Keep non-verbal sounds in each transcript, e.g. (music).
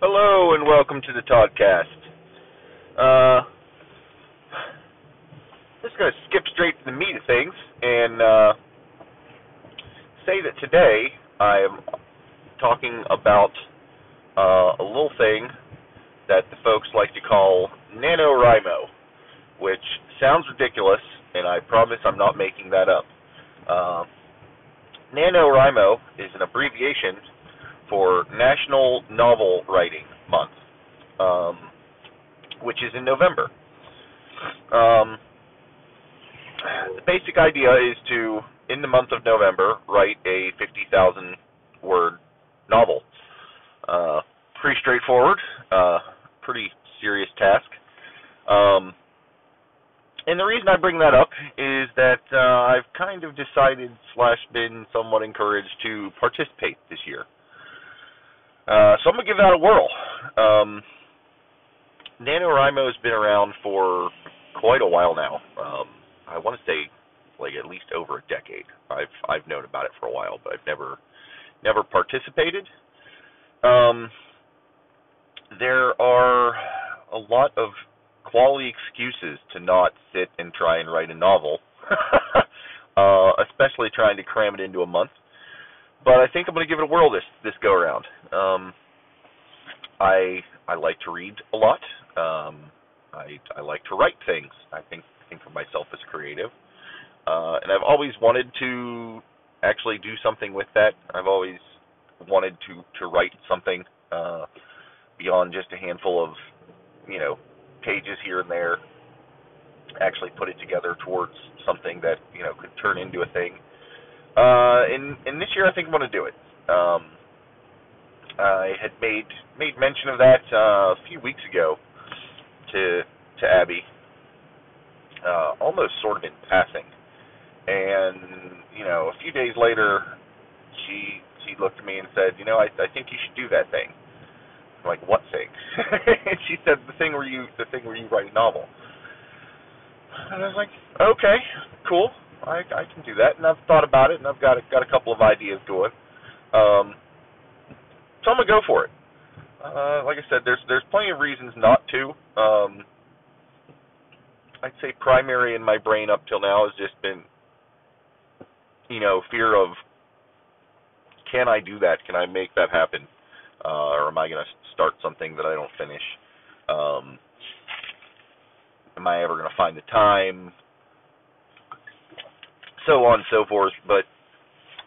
Hello and welcome to the Toddcast. Uh, just gonna skip straight to the meat of things and uh, say that today I am talking about uh, a little thing that the folks like to call NaNoWriMo, which sounds ridiculous, and I promise I'm not making that up. Uh, NaNoWriMo is an abbreviation for National Novel Writing Month, um, which is in November. Um, the basic idea is to, in the month of November, write a 50,000 word novel. Uh, pretty straightforward, uh, pretty serious task. Um, and the reason I bring that up is that uh, I've kind of decided slash been somewhat encouraged to participate this year. Uh, so I'm gonna give that a whirl. Um, NaNoWriMo has been around for quite a while now. Um, I want to say like at least over a decade. I've I've known about it for a while, but I've never never participated. Um, there are a lot of quality excuses to not sit and try and write a novel, (laughs) uh, especially trying to cram it into a month. But I think I'm going to give it a whirl this this go around. Um, I I like to read a lot. Um, I I like to write things. I think I think of myself as creative, uh, and I've always wanted to actually do something with that. I've always wanted to to write something uh, beyond just a handful of you know pages here and there, actually put it together towards something that you know could turn into a thing. Uh, and and this year I think I'm going to do it. Um, I had made made mention of that uh, a few weeks ago to to Abby, uh, almost sort of in passing, and you know a few days later, she she looked at me and said, you know, I I think you should do that thing. I'm like, what thing? (laughs) and she said, the thing where you, the thing where you write a novel. And I was like, okay, cool. I I can do that, and I've thought about it, and I've got a, got a couple of ideas going. Um, so I'm gonna go for it. Uh, like I said, there's there's plenty of reasons not to. Um, I'd say primary in my brain up till now has just been, you know, fear of can I do that? Can I make that happen? Uh, or am I going to start something that I don't finish? Um, am I ever going to find the time? So on and so forth. But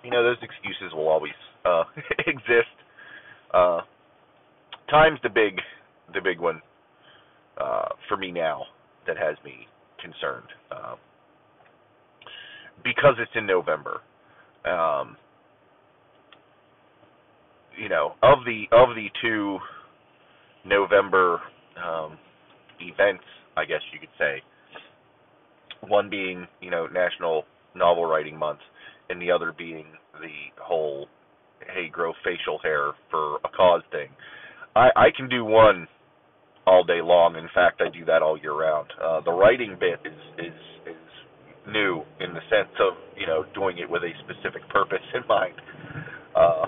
you know, those excuses will always uh, (laughs) exist. Uh, time's the big, the big one uh, for me now that has me concerned uh, because it's in November. Um, you know, of the of the two November um, events, I guess you could say, one being you know National Novel Writing Month, and the other being the whole hey grow facial hair for a cause thing. I I can do one all day long. In fact, I do that all year round. Uh, the writing bit is is is new in the sense of you know doing it with a specific purpose in mind. Uh,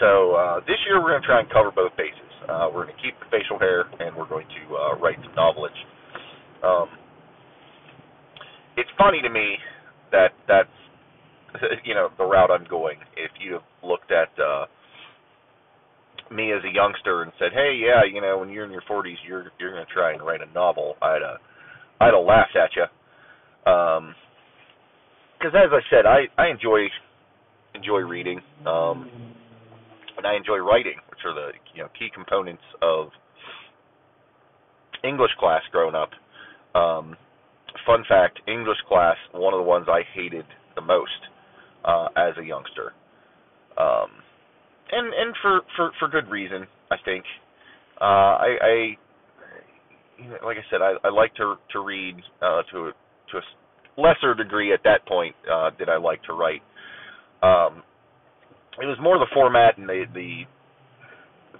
so uh, this year we're going to try and cover both bases. Uh, we're going to keep the facial hair, and we're going to uh, write some novelage. Um, it's funny to me that that's (laughs) you know the route I'm going. If you looked at uh, me as a youngster and said, "Hey, yeah, you know, when you're in your 40s, you're you're going to try and write a novel," I'd uh, I'd have laughed at you. Um, because as I said, I I enjoy enjoy reading. Um, and I enjoy writing, which are the you know key components of English class growing up. Um, fun fact: English class, one of the ones I hated the most uh, as a youngster, um, and and for for for good reason, I think. Uh, I, I like I said, I, I like to to read uh, to to a lesser degree at that point uh, did I like to write. Um, it was more the format and the the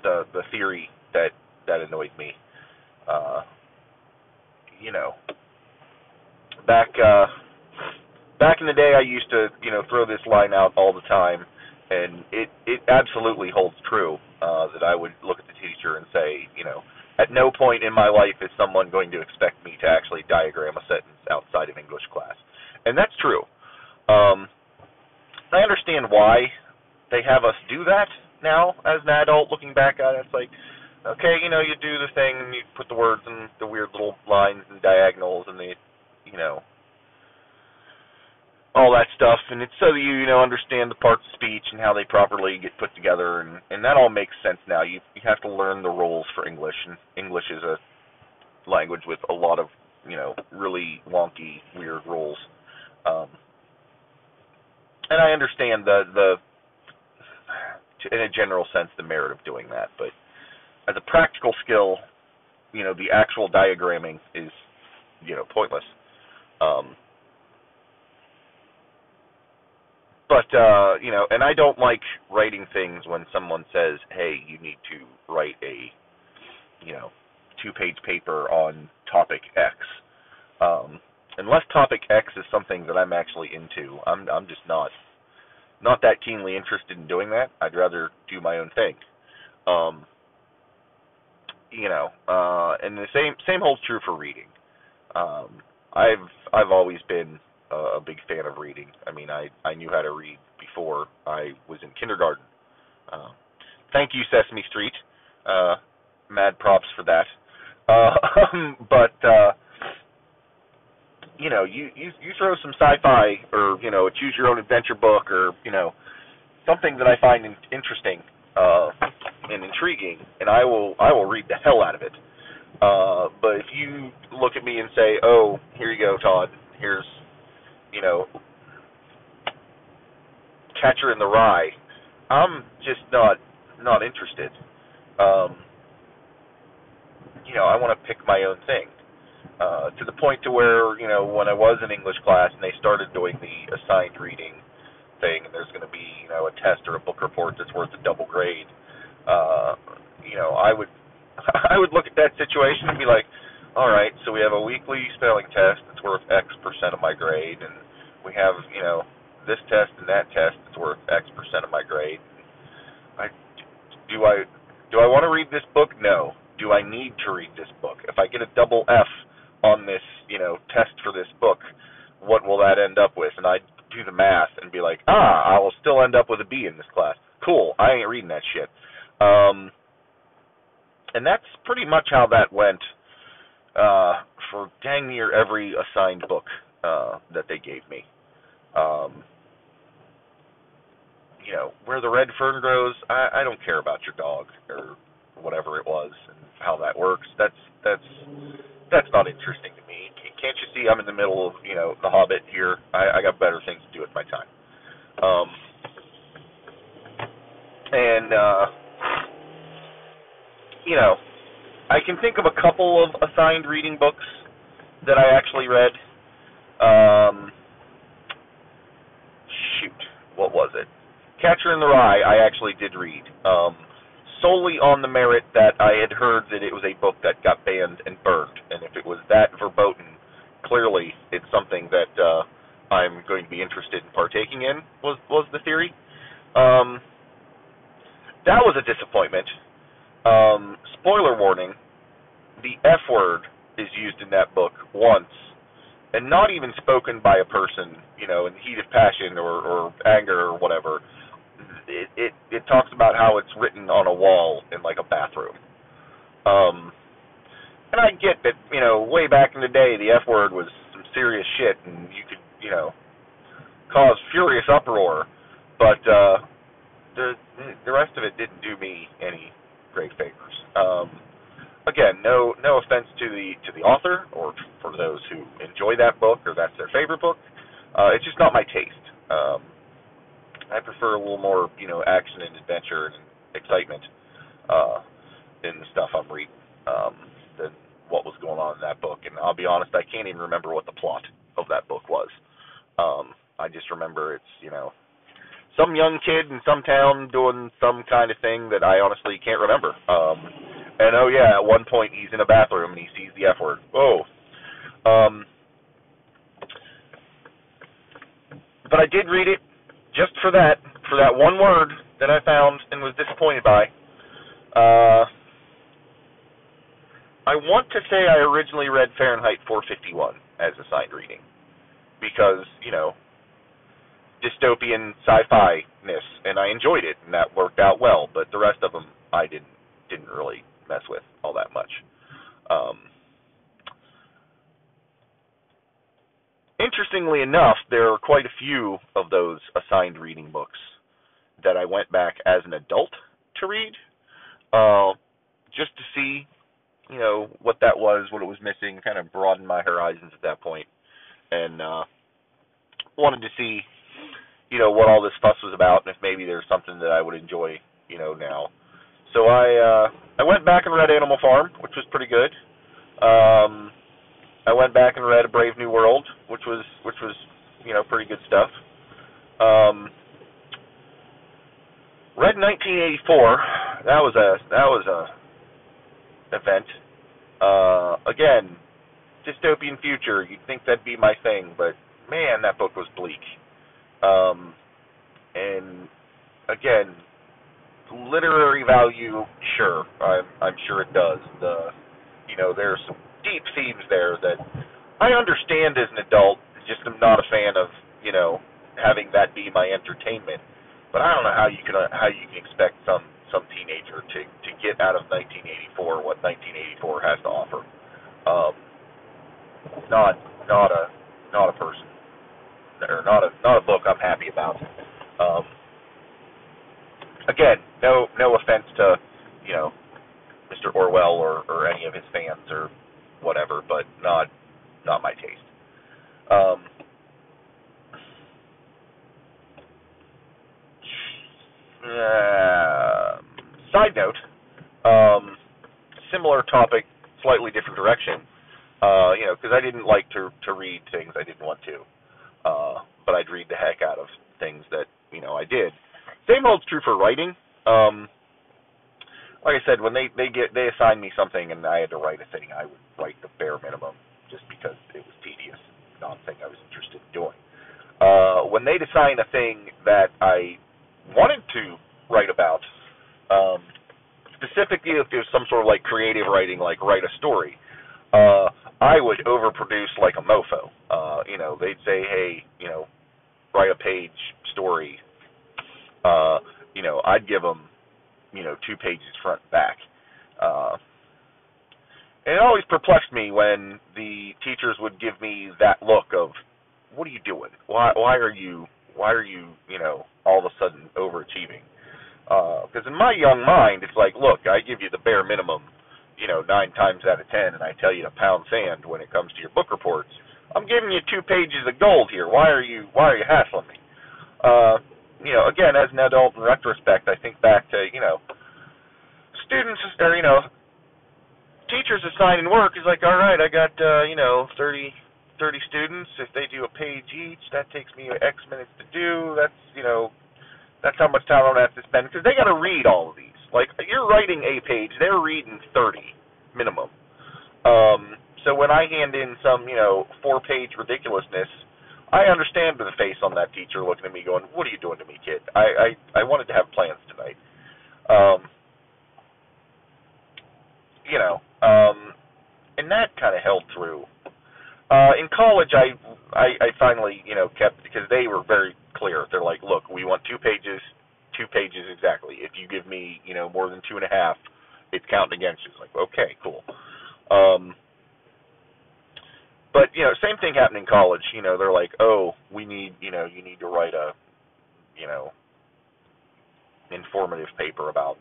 the, the theory that that annoyed me. Uh, you know, back uh, back in the day, I used to you know throw this line out all the time, and it it absolutely holds true uh, that I would look at the teacher and say, you know, at no point in my life is someone going to expect me to actually diagram a sentence outside of English class, and that's true. Um, I understand why they have us do that now as an adult. Looking back at it, it's like, okay, you know, you do the thing and you put the words and the weird little lines and diagonals and the, you know, all that stuff, and it's so that you you know understand the parts of speech and how they properly get put together, and and that all makes sense now. You you have to learn the rules for English, and English is a language with a lot of you know really wonky, weird rules. Um, and I understand the the in a general sense the merit of doing that, but as a practical skill, you know, the actual diagramming is you know pointless. Um, but uh, you know, and I don't like writing things when someone says, "Hey, you need to write a, you know, two-page paper on topic X." Um, unless topic X is something that I'm actually into, I'm I'm just not not that keenly interested in doing that. I'd rather do my own thing. Um, you know, uh, and the same same holds true for reading. Um, I've I've always been a big fan of reading. I mean, I I knew how to read before I was in kindergarten. Uh, thank you, Sesame Street. Uh, mad props for that. Uh, (laughs) but uh, you know, you, you you throw some sci-fi or you know, a choose your own adventure book or you know, something that I find in, interesting uh, and intriguing, and I will I will read the hell out of it. Uh, but if you look at me and say, "Oh, here you go, Todd. Here's you know, Catcher in the Rye, I'm just not not interested. Um, you know, I want to pick my own thing. Uh, to the point to where, you know, when I was in English class and they started doing the assigned reading thing, and there's going to be, you know, a test or a book report that's worth a double grade, uh, you know, I would I would look at that situation and be like, all right, so we have a weekly spelling test that's worth X percent of my grade, and we have, you know, this test and that test that's worth X percent of my grade. I do I do I want to read this book? No. Do I need to read this book? If I get a double F on this, you know, test for this book, what will that end up with? And I do the math and be like, ah, I will still end up with a B in this class. Cool. I ain't reading that shit. Um, and that's pretty much how that went uh, for dang near every assigned book uh, that they gave me. Um, you know, where the red fern grows, I, I don't care about your dog or whatever it was and how that works. That's that's that's not interesting to me. Can't you see I'm in the middle of you know the Hobbit here? I, I got better things to do with my time. Um, and uh, you know, I can think of a couple of assigned reading books that I actually read. Um, shoot, what was it? Catcher in the Rye. I actually did read, um, solely on the merit that I had heard that it was a book that got banned and burned, and if it was that verboten, clearly it's something that uh, I'm going to be interested in partaking in. Was was the theory? Um, that was a disappointment. Um, spoiler warning: the F word is used in that book once, and not even spoken by a person, you know, in the heat of passion or, or anger or whatever. It, it it talks about how it's written on a wall in like a bathroom. Um, and I get that, you know, way back in the day, the F word was some serious shit, and you could, you know, cause furious uproar. But uh, the the rest of it didn't do me any great favors. Um, again, no no offense to the to the author or for those who enjoy that book or that's their favorite book. Uh, it's just not my taste. Um, I prefer a little more, you know, action and adventure and excitement uh, in the stuff I'm reading um, than what was going on in that book. And I'll be honest, I can't even remember what the plot of that book was. Um, I just remember it's, you know, some young kid in some town doing some kind of thing that I honestly can't remember. Um, and oh yeah, at one point he's in a bathroom and he sees the F word. Oh. Um, but I did read it just for that, for that one word that I found and was disappointed by. Uh, I want to say I originally read Fahrenheit 451 as assigned reading because you know dystopian sci-fi ness, and I enjoyed it, and that worked out well. But the rest of them, I didn't didn't really mess with all that much. Um, interestingly enough, there are quite a few of those assigned reading books that I went back as an adult to read, uh, just to see, you know, what that was, what it was missing, kind of broaden my horizons at that point, and uh, wanted to see, you know, what all this fuss was about, and if maybe there's something that I would enjoy, you know, now. So I uh, I went back and read Animal Farm, which was pretty good. Um, I went back and read A Brave New World, which was which was you know pretty good stuff. Um, read 1984. That was a that was a event. Uh, again, dystopian future. You'd think that'd be my thing, but man, that book was bleak. Um, and again, literary value, sure, I'm I'm sure it does. The you know, there's some deep themes there that I understand as an adult. Just I'm not a fan of you know having that be my entertainment. But I don't know how you can uh, how you can expect some some teenager to to get out of 1984 what 1984 has to offer. Um, not not a not a person or not a not a book I'm happy about. Um, again, no no offense to you know Mr. Orwell or or any of his fans or whatever, but not not my taste. Um, uh, side note, um, similar topic, slightly different direction. Uh, you know, because I didn't like to to read things I didn't want to, uh, but I'd read the heck out of things that you know I did. Same holds true for writing. Um, like I said, when they they get they assign me something and I had to write a thing, I would write the bare minimum just because it was tedious, not thing I was interested in doing. Uh, when they'd assign a thing that I wanted to write about, um, specifically if there's some sort of like creative writing, like write a story, uh, I would overproduce like a mofo. Uh, you know, they'd say, hey, you know, write a page story uh, you know, I'd give them, you know, two pages front and back. Uh, and it always perplexed me when the teachers would give me that look of, "What are you doing? Why? Why are you? Why are you? You know, all of a sudden overachieving?" Because uh, in my young mind, it's like, look, I give you the bare minimum, you know, nine times out of ten, and I tell you to pound sand when it comes to your book reports. I'm giving you two pages of gold here. Why are you? Why are you hassling me? Uh, you know, again, as an adult in retrospect, I think back to, you know, students or, you know, teachers assigning work is like, all right, I got, uh, you know, 30, 30 students. If they do a page each, that takes me X minutes to do. That's, you know, that's how much time I'm to have to spend because they got to read all of these. Like, you're writing a page, they're reading 30 minimum. Um, so when I hand in some, you know, four page ridiculousness, I understand the face on that teacher looking at me going, "What are you doing to me, kid? I I, I wanted to have plans tonight." Um, you know, um, and that kind of held through. Uh, in college, I, I I finally you know kept because they were very clear. They're like, "Look, we want two pages, two pages exactly. If you give me you know more than two and a half, it's counting against you." It's like, okay, cool. Um, but you know, same thing happened in college. You know, they're like, oh, we need, you know, you need to write a, you know, informative paper about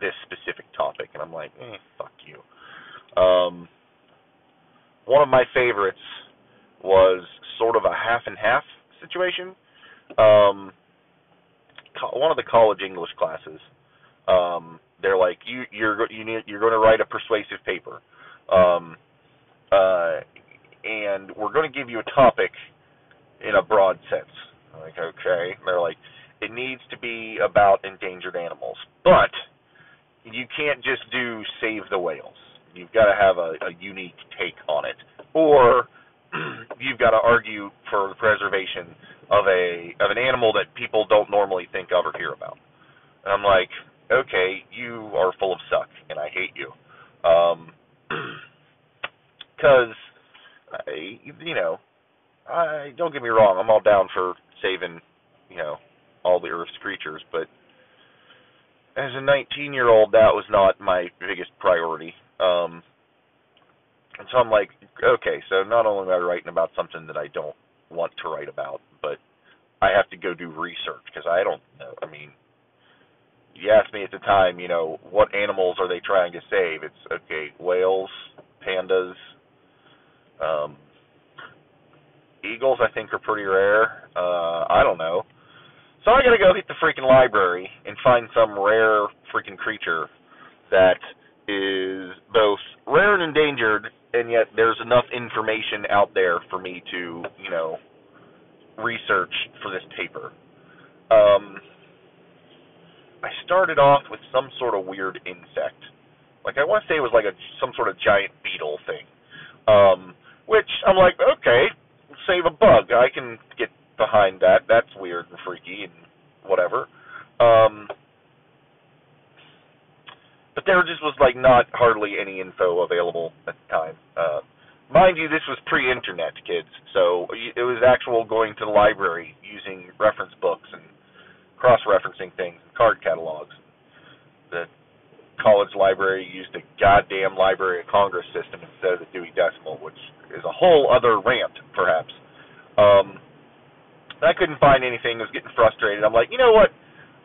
this specific topic, and I'm like, eh, fuck you. Um, one of my favorites was sort of a half and half situation. Um, one of the college English classes. Um, they're like, you you're you need you're going to write a persuasive paper. Um, uh, and we're going to give you a topic in a broad sense. I'm like, okay. And they're like, it needs to be about endangered animals, but you can't just do save the whales. You've got to have a, a unique take on it, or (clears throat) you've got to argue for the preservation of a of an animal that people don't normally think of or hear about. And I'm like, okay, you are full of suck, and I hate you. Um, (clears throat) because you know, I don't get me wrong, I'm all down for saving, you know, all the Earth's creatures, but as a 19 year old, that was not my biggest priority. Um, and so I'm like, okay, so not only am I writing about something that I don't want to write about, I have to go do research because I don't know. I mean, you asked me at the time, you know, what animals are they trying to save? It's okay, whales, pandas, um, eagles. I think are pretty rare. Uh, I don't know. So I gotta go hit the freaking library and find some rare freaking creature that is both rare and endangered, and yet there's enough information out there for me to, you know, research for this paper. Um, I started off with some sort of weird insect. Like I want to say it was like a some sort of giant beetle thing. Um, which I'm like, okay, save a bug. I can get behind that. That's weird and freaky and whatever. Um, but there just was like not hardly any info available at the time. Uh, mind you, this was pre-internet, kids, so it was actual going to the library using reference books and cross-referencing things and card catalogs. The college library used a goddamn Library of Congress system instead of the Dewey Decimal, which is a whole other rant, perhaps. Um, I couldn't find anything. I was getting frustrated. I'm like, you know what?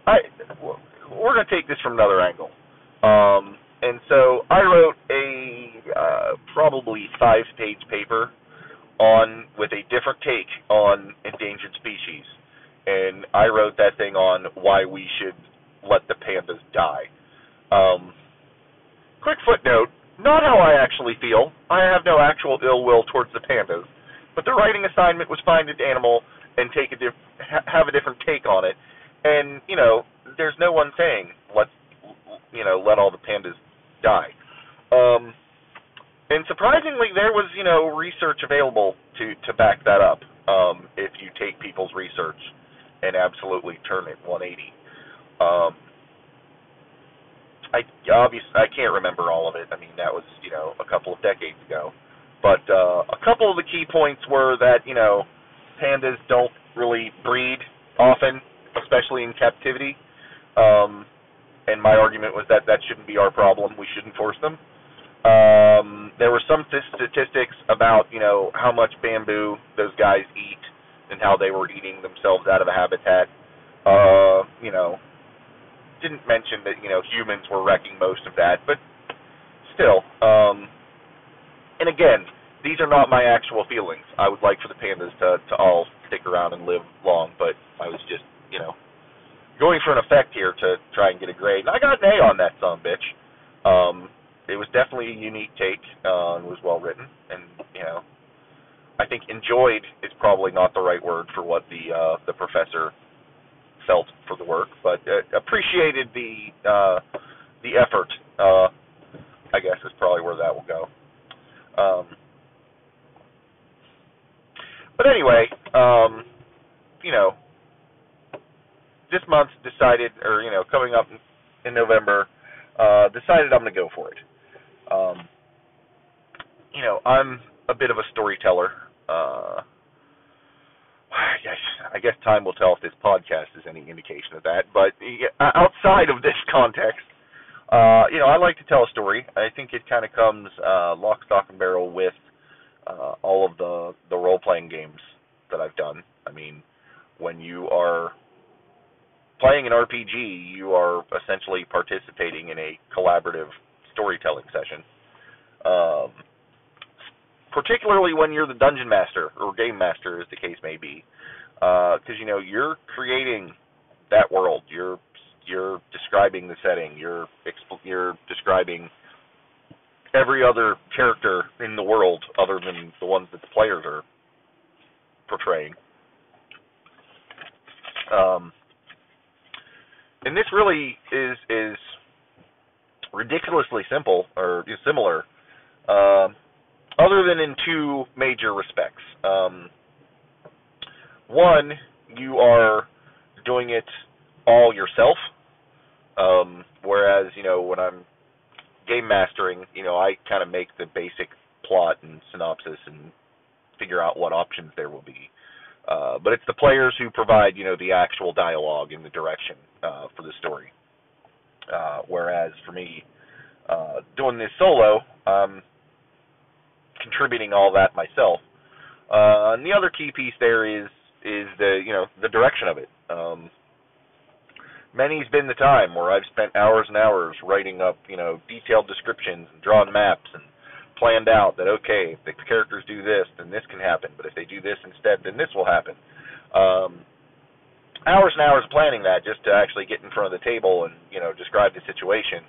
I we're to take this from another angle. Um, and so I wrote a uh, probably five-page paper on with a different take on endangered species and I wrote that thing on why we should let the pandas die. Um, quick footnote: not how I actually feel. I have no actual ill will towards the pandas, but the writing assignment was find an animal and take a diff- have a different take on it. And you know, there's no one saying let's you know let all the pandas die. Um, and surprisingly, there was you know research available to to back that up. Um, if you take people's research and absolutely turn it 180. Um, I obviously I can't remember all of it. I mean that was you know a couple of decades ago, but uh, a couple of the key points were that you know pandas don't really breed often, especially in captivity. Um, and my argument was that that shouldn't be our problem. We shouldn't force them. Um, there were some statistics about you know how much bamboo those guys eat and how they were eating themselves out of a habitat. Uh, you know, didn't mention that you know humans were wrecking most of that, but still. Um, and again, these are not my actual feelings. I would like for the pandas to to all stick around and live long, but I was just you know going for an effect here to try and get a grade, and I got an A on that son bitch. Um, it was definitely a unique take uh, and was well written, and you know I think enjoyed is probably not the right word for what the uh, the professor felt for the work, but uh, appreciated the uh, the effort. Uh, I guess is probably where that will go. Um, but anyway, um, you know, this month decided, or you know, coming up in November, uh, decided I'm going to go for it. Um, you know, I'm a bit of a storyteller uh, (sighs) I guess I guess time will tell if this podcast is any indication of that. But outside of this (laughs) context, uh, you know, I like to tell a story. I think it kind of comes uh, lock, stock, and barrel with uh, all of the the role playing games that I've done. I mean, when you are playing an RPG, you are essentially participating in a collaborative storytelling session. Um, particularly when you're the dungeon master or game master, as the case may be, because uh, you know you're creating that world. You're you're describing the setting. You're you're describing every other character in the world other than the ones that the players are portraying. Um, and this really is is ridiculously simple or similar. Um, other than in two major respects. Um, one, you are doing it all yourself, um, whereas you know when I'm game mastering, you know I kind of make the basic plot and synopsis and figure out what options there will be. Uh, but it's the players who provide, you know, the actual dialogue and the direction uh, for the story. Uh, whereas for me, uh, doing this solo, I'm contributing all that myself. Uh, and the other key piece there is is the you know the direction of it. Um, many's been the time where I've spent hours and hours writing up you know detailed descriptions and drawn maps and planned out that okay, if the characters do this, then this can happen. But if they do this instead, then this will happen. Um, hours and hours planning that just to actually get in front of the table and you know describe the situation.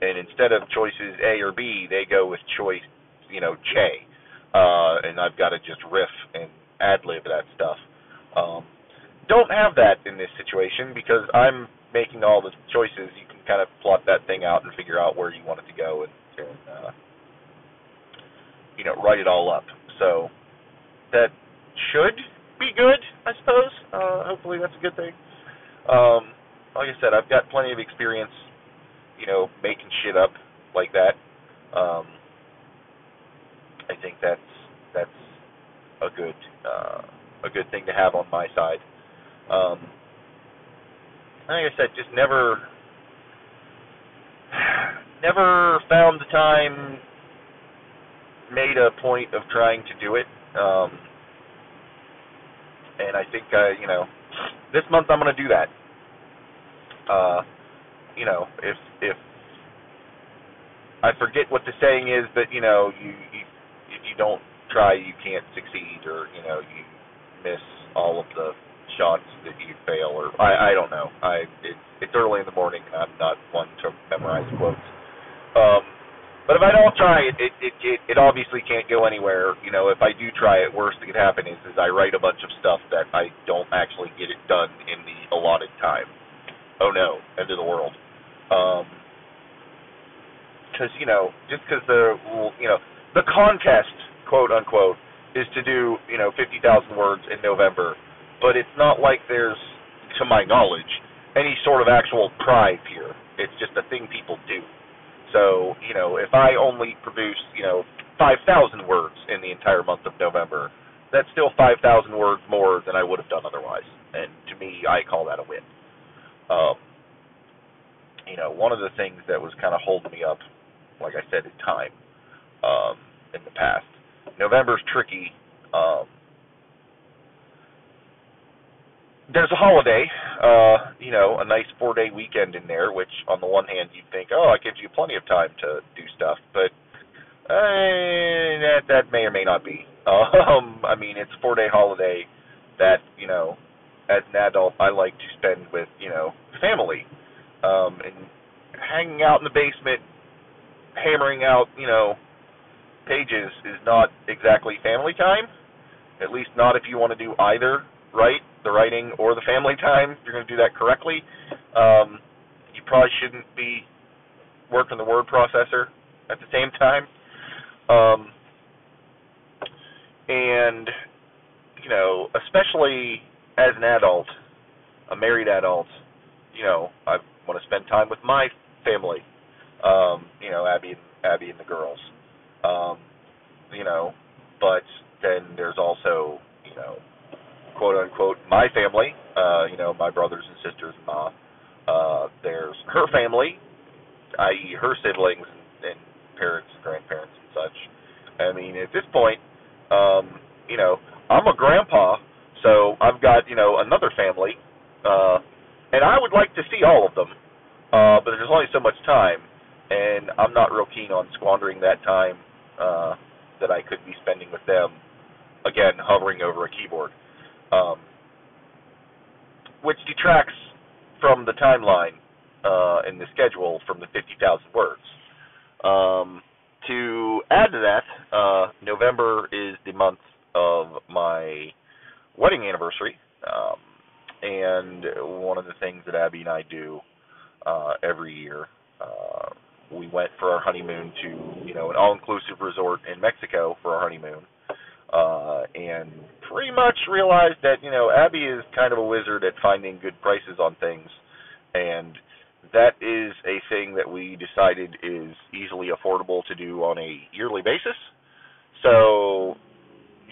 And instead of choices A or B, they go with choice, you know, J. Uh, and I've got to just riff and ad lib that stuff. Um, don't have that in this situation because I'm making all the choices. You can kind of plot that thing out and figure out where you want it to go and, and uh, you know, write it all up. So that should be good, I suppose. Uh, hopefully, that's a good thing. Um, like I said, I've got plenty of experience, you know, making shit up like that. Um, I think that's that's a good uh, a good thing to have on my side. Um, like I said, just never (sighs) never found the time made a point of trying to do it. Um, and I think, uh, you know, this month I'm going to do that. Uh, you know, if if I forget what the saying is, but you know, you, you if you don't try, you can't succeed, or you know, you miss all of the shots that you fail, or I I don't know. I it, it's early in the morning. I'm not one to memorize quotes. Um, but if I don't try it, it, it, it, it obviously can't go anywhere. You know, if I do try it, worst that could happen is, is I write a bunch of stuff that I don't actually get it done in the allotted time. Oh no, end of the world. Um, because you know, just because the you know the contest, quote unquote, is to do you know fifty thousand words in November, but it's not like there's, to my knowledge, any sort of actual prize here. It's just a thing people do. So, you know, if I only produce, you know, 5,000 words in the entire month of November, that's still 5,000 words more than I would have done otherwise. And to me, I call that a win. Um, you know, one of the things that was kind of holding me up, like I said, is time um, in the past. November's tricky. Um, there's a holiday, uh, you know, a nice four day weekend in there, which on the one hand you'd think, oh, it gives you plenty of time to do stuff, but uh, that that may or may not be. (laughs) Um, I mean, it's a four day holiday that you know, as an adult, I like to spend with you know family, um, and hanging out in the basement, hammering out you know pages is not exactly family time. At least not if you want to do either right the writing or the family time, if you're going to do that correctly, um, you probably shouldn't be working the word processor at the same time. Um, and, you know, especially as an adult, a married adult, you know, I want to spend time with my family, um, you know, Abby and Abby and the girls. Um, you know, but then there's also, you know, quote unquote my family, uh, you know, my brothers and sisters and mom. Uh, there's her family, i.e., her siblings and, and parents and grandparents and such. I mean, at this point, um, you know, I'm a grandpa, so I've got you know another family, uh, and I would like to see all of them, uh, but there's only so much time, and I'm not real keen on squandering that time uh, that I could be spending with them. Again, hovering over a keyboard um, which detracts from the timeline uh, in the schedule from the 50,000 words. Um, to add to that, uh, November is the month of my wedding anniversary, um, and one of the things that Abby and I do uh, every year, uh, we went for our honeymoon to you know an all-inclusive resort in Mexico for our honeymoon, uh, and pretty much realized that you know Abby is kind of a wizard at finding good prices on things, and that is a thing that we decided is easily affordable to do on a yearly basis. So,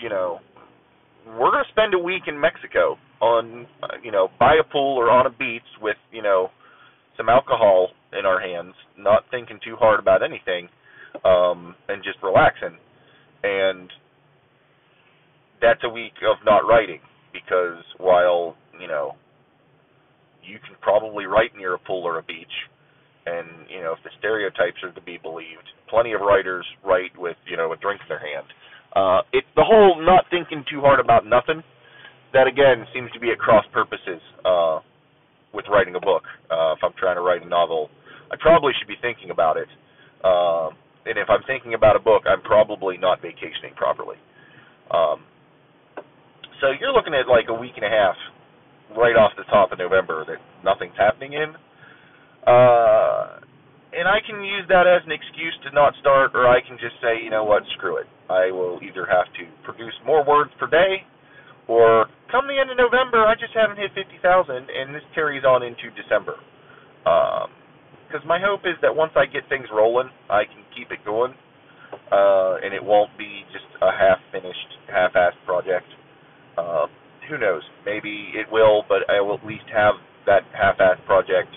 you know, we're going to spend a week in Mexico on, uh, you know, by a pool or on a beach with, you know, some alcohol in our hands, not thinking too hard about anything, um, and just relaxing. And that's a week of not writing because while, you know, you can probably write near a pool or a beach, and, you know, if the stereotypes are to be believed, plenty of writers write with, you know, a drink in their hand. Uh, it's the whole not thinking too hard about nothing that again seems to be at cross purposes uh, with writing a book. Uh, if I'm trying to write a novel, I probably should be thinking about it. Uh, and if I'm thinking about a book, I'm probably not vacationing properly. Um, so you're looking at like a week and a half right off the top of November that nothing's happening in. Uh, and I can use that as an excuse to not start, or I can just say, you know what, screw it. I will either have to produce more words per day, or come the end of November, I just haven't hit 50,000, and this carries on into December. Because um, my hope is that once I get things rolling, I can keep it going, uh, and it won't be just a half-finished, half-assed project. Uh, who knows? Maybe it will, but I will at least have that half-assed project,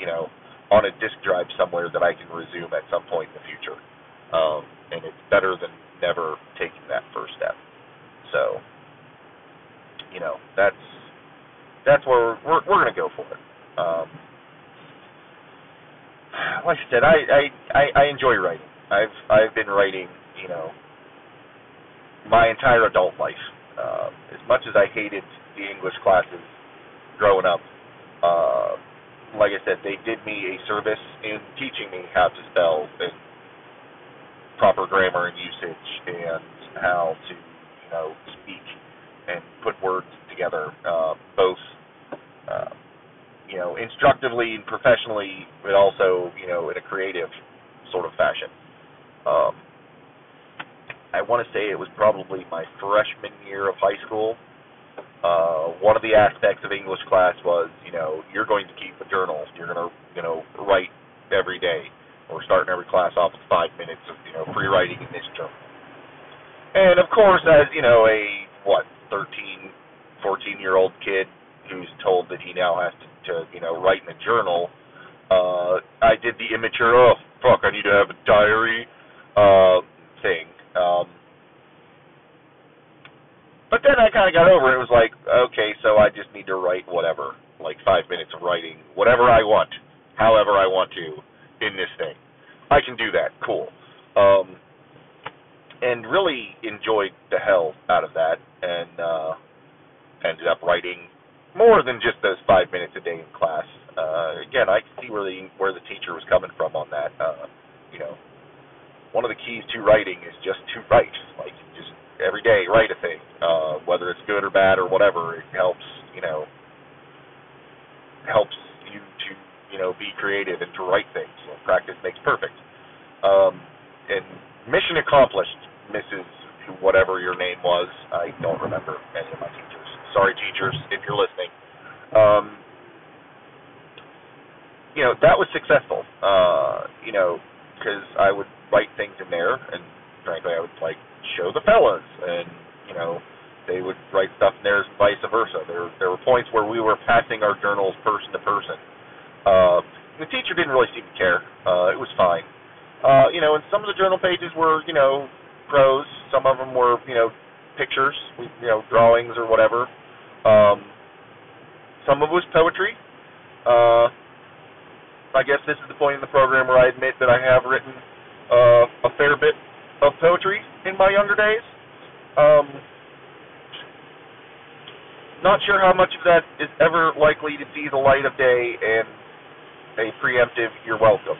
you know, on a disk drive somewhere that I can resume at some point in the future. Um, and it's better than never taking that first step. So, you know, that's that's where we're we're, we're gonna go for it. Um, like I said, I, I I enjoy writing. I've I've been writing, you know, my entire adult life. Uh, as much as I hated the English classes growing up, uh, like I said, they did me a service in teaching me how to spell and proper grammar and usage and how to, you know, speak and put words together, uh, both, uh, you know, instructively and professionally, but also, you know, in a creative sort of fashion. Um, I want to say it was probably my freshman year of high school uh, one of the aspects of English class was, you know, you're going to keep a journal. You're going to, you know, write every day. We're starting every class off with five minutes of, you know, free writing in this journal. And of course, as you know, a what, 13, 14 year old kid who's told that he now has to, to you know, write in a journal, uh, I did the immature, oh fuck, I need to have a diary, uh, thing. Um, but then I kind of got over it. It was like, okay, so I just need to write whatever, like five minutes of writing, whatever I want, however I want to, in this thing. I can do that. Cool. Um, and really enjoyed the hell out of that, and uh, ended up writing more than just those five minutes a day in class. Uh, again, I see where the where the teacher was coming from on that. Uh, you know, one of the keys to writing is just to write. Like just every day write a thing, uh, whether it's good or bad or whatever. It helps, you know, helps you to, you know, be creative and to write things. You know, practice makes perfect. Um, and mission accomplished, Mrs. Whatever your name was. I don't remember any of my teachers. Sorry, teachers, if you're listening. Um, you know, that was successful. Uh, you know, because I would write things in there, and frankly, I would like show the fellas, and you know they would write stuff in there, and vice versa. There there were points where we were passing our journals person to person. Uh, the teacher didn't really seem to care. Uh, it was fine. Uh, you know, and some of the journal pages were you know prose. Some of them were you know pictures, you know drawings or whatever. Um, some of it was poetry. Uh, I guess this is the point in the program where I admit that I have written uh, a fair bit of poetry in my younger days. Um, not sure how much of that is ever likely to see the light of day, and a preemptive "You're welcome."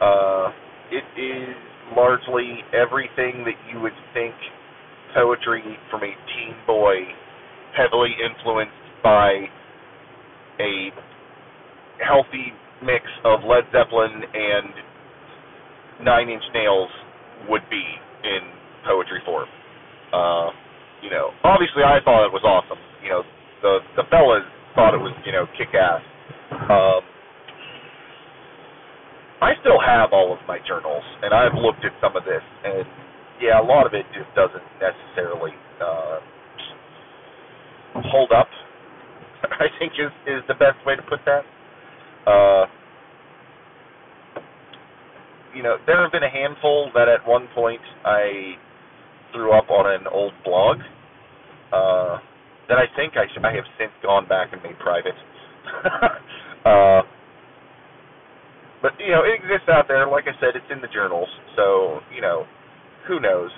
Uh, it is largely everything that you would think poetry from a teen boy, heavily influenced by a healthy mix of Led Zeppelin and Nine Inch Nails would be in poetry form. Uh, you know, obviously I thought it was awesome. You know, the the fellas thought it was you know kick ass. Um, I still have all of my journals, and I've looked at some of this, and yeah, a lot of it just doesn't necessarily uh, hold up. (laughs) I think is is the best way to put that. Uh, you know, there have been a handful that at one point I threw up on an old blog uh, that I think I, I have since gone back and made private. (laughs) uh, but you know, it exists out there. Like I said, it's in the journals. So you know, who knows?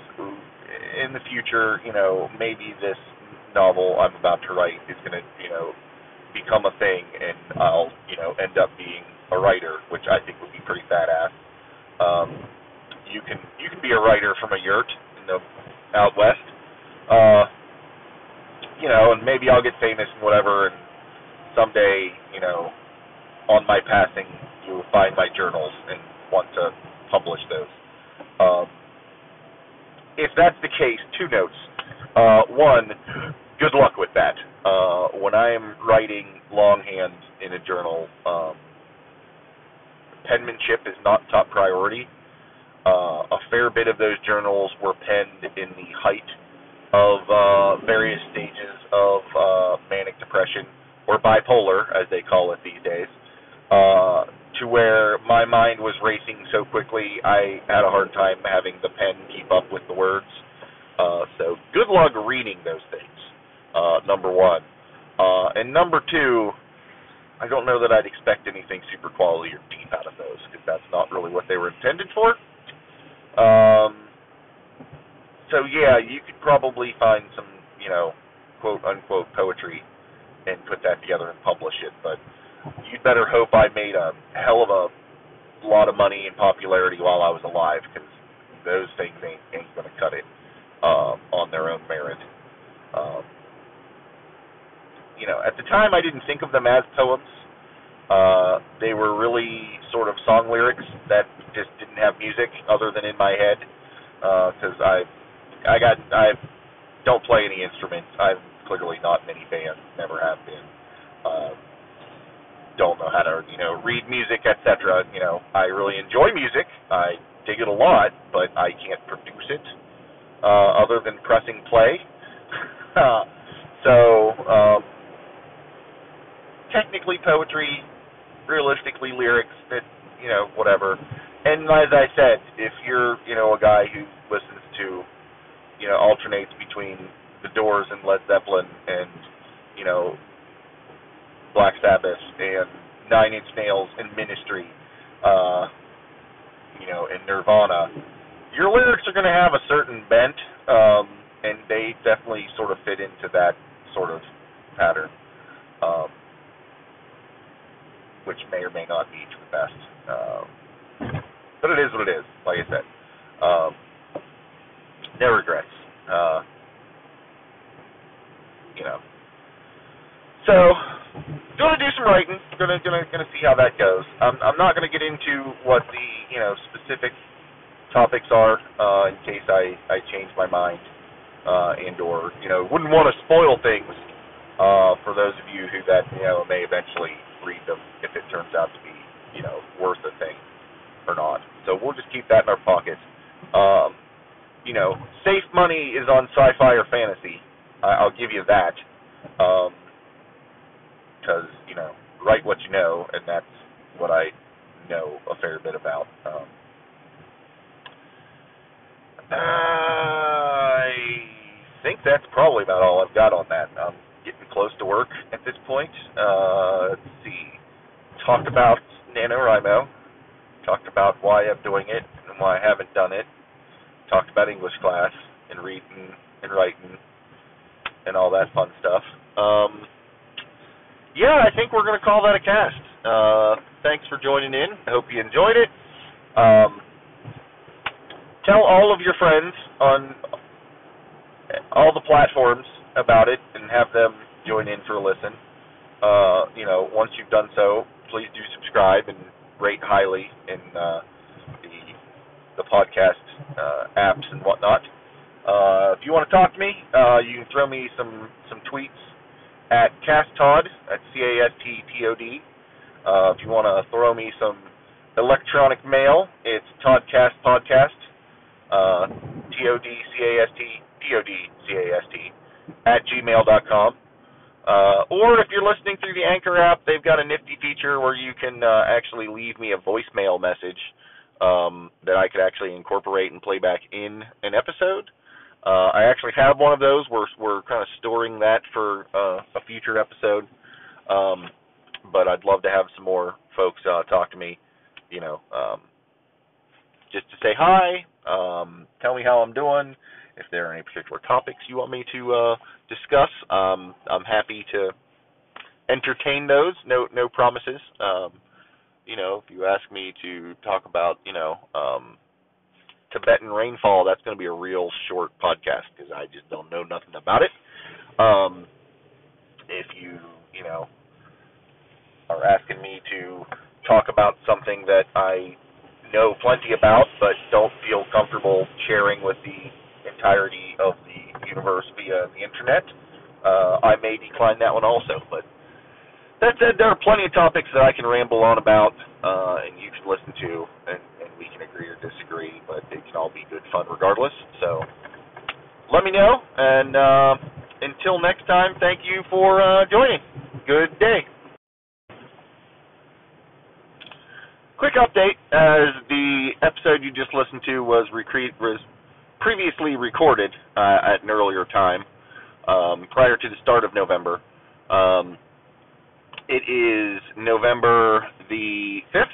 In the future, you know, maybe this novel I'm about to write is going to, you know, become a thing, and I'll, you know, end up being a writer, which I think would be pretty badass. Um, you can you can be a writer from a yurt in the out west, uh, you know, and maybe I'll get famous and whatever, and someday, you know, on my passing, you will find my journals and want to publish those. Um, if that's the case, two notes. Uh, one, good luck with that. Uh, when I am writing longhand in a journal, um, penmanship is not top priority. Uh, a fair bit of those journals were penned in the height of uh, various stages of uh, manic depression, or bipolar, as they call it these days, uh, to where my mind was racing so quickly I had a hard time having the pen keep up with the words. Uh, so good luck reading those things. Uh, number one, uh, and number two, I don't know that I'd expect anything super quality or deep out of those because that's not really what they were intended for. Um, so yeah, you could probably find some, you know, quote unquote poetry and put that together and publish it, but you'd better hope I made a hell of a lot of money and popularity while I was alive because those things ain't ain't going to cut it uh, on their own merit. Um, you know, at the time I didn't think of them as poems. Uh, they were really sort of song lyrics that just didn't have music other than in my head because uh, I I got I don't play any instruments. I'm clearly not in any bands, never have been. Uh, don't know how to you know read music, etc. You know, I really enjoy music. I dig it a lot, but I can't produce it uh, other than pressing play. (laughs) so um, technically poetry, realistically lyrics, that you know whatever. And as I said, if you're you know a guy who listens to you know alternates between the Doors and Led Zeppelin and you know Black Sabbath and Nine Inch Nails and Ministry, uh, you know, and Nirvana, your lyrics are going to have a certain bent, um, and they definitely sort of fit into that sort of pattern, um, which may or may not be to the best. Um, but it is what it is, like I said. Um, no regrets. Uh, you know. So, gonna do some writing. Gonna gonna gonna see how that goes. I'm I'm not gonna get into what the you know specific topics are uh, in case I I change my mind uh, and or you know wouldn't want to spoil things uh, for those of you who that you know may eventually read them if it turns out to be you know worth a thing or not. So we'll just keep that in our pockets. Um, you know, safe money is on sci-fi or fantasy. I, I'll give you that. Um, because you know, write what you know, and that's what I know a fair bit about. Um, I think that's probably about all I've got on that. Getting close to work at this point. Uh, let's see. Talked about NaNoWriMo. Talked about why I'm doing it and why I haven't done it. Talked about English class and reading and writing and all that fun stuff. Um, yeah, I think we're going to call that a cast. Uh, thanks for joining in. I hope you enjoyed it. Um, tell all of your friends on all the platforms about it and have them join in for a listen. Uh, you know, once you've done so, please do subscribe and rate highly in uh, the the podcast uh, apps and whatnot. Uh, if you want to talk to me, uh, you can throw me some some tweets at CastTod at C A S T T O D. Uh, if you want to throw me some electronic mail, it's Todcast Podcast, uh, T O D C A S T P O D C A S T at gmail.com. Uh, or if you're listening through the Anchor app, they've got a nifty feature where you can uh, actually leave me a voicemail message um, that I could actually incorporate and play back in an episode. Uh, I actually have one of those. We're we're kind of storing that for uh, a future episode. Um, but I'd love to have some more folks uh, talk to me. You know, um, just to say hi, um, tell me how I'm doing. If there are any particular topics you want me to uh, discuss, um, I'm happy to entertain those. No no promises. Um, you know, if you ask me to talk about, you know, um, Tibetan rainfall, that's going to be a real short podcast because I just don't know nothing about it. Um, if you, you know, are asking me to talk about something that I know plenty about but don't feel comfortable sharing with the entirety of the universe via the internet, uh, I may decline that one also. But that said, there are plenty of topics that I can ramble on about uh, and you can listen to, and, and we can agree or disagree, but it can all be good fun regardless. So let me know, and uh, until next time, thank you for uh, joining. Good day. Quick update: as the episode you just listened to was, recre- was previously recorded uh, at an earlier time, um, prior to the start of November. Um, it is November the 5th,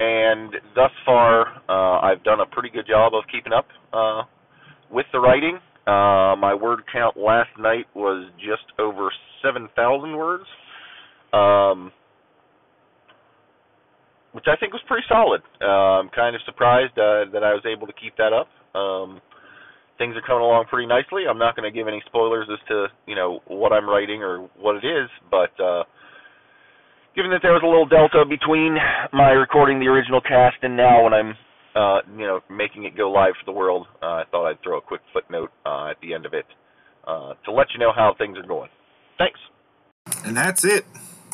and thus far, uh, I've done a pretty good job of keeping up uh, with the writing. Uh, my word count last night was just over 7,000 words, um, which I think was pretty solid. Uh, I'm kind of surprised uh, that I was able to keep that up. Um, things are coming along pretty nicely. I'm not going to give any spoilers as to you know what I'm writing or what it is, but uh, given that there was a little delta between my recording the original cast and now when I'm uh, you know making it go live for the world, uh, I thought I'd throw a quick footnote uh, at the end of it uh, to let you know how things are going. Thanks. And that's it.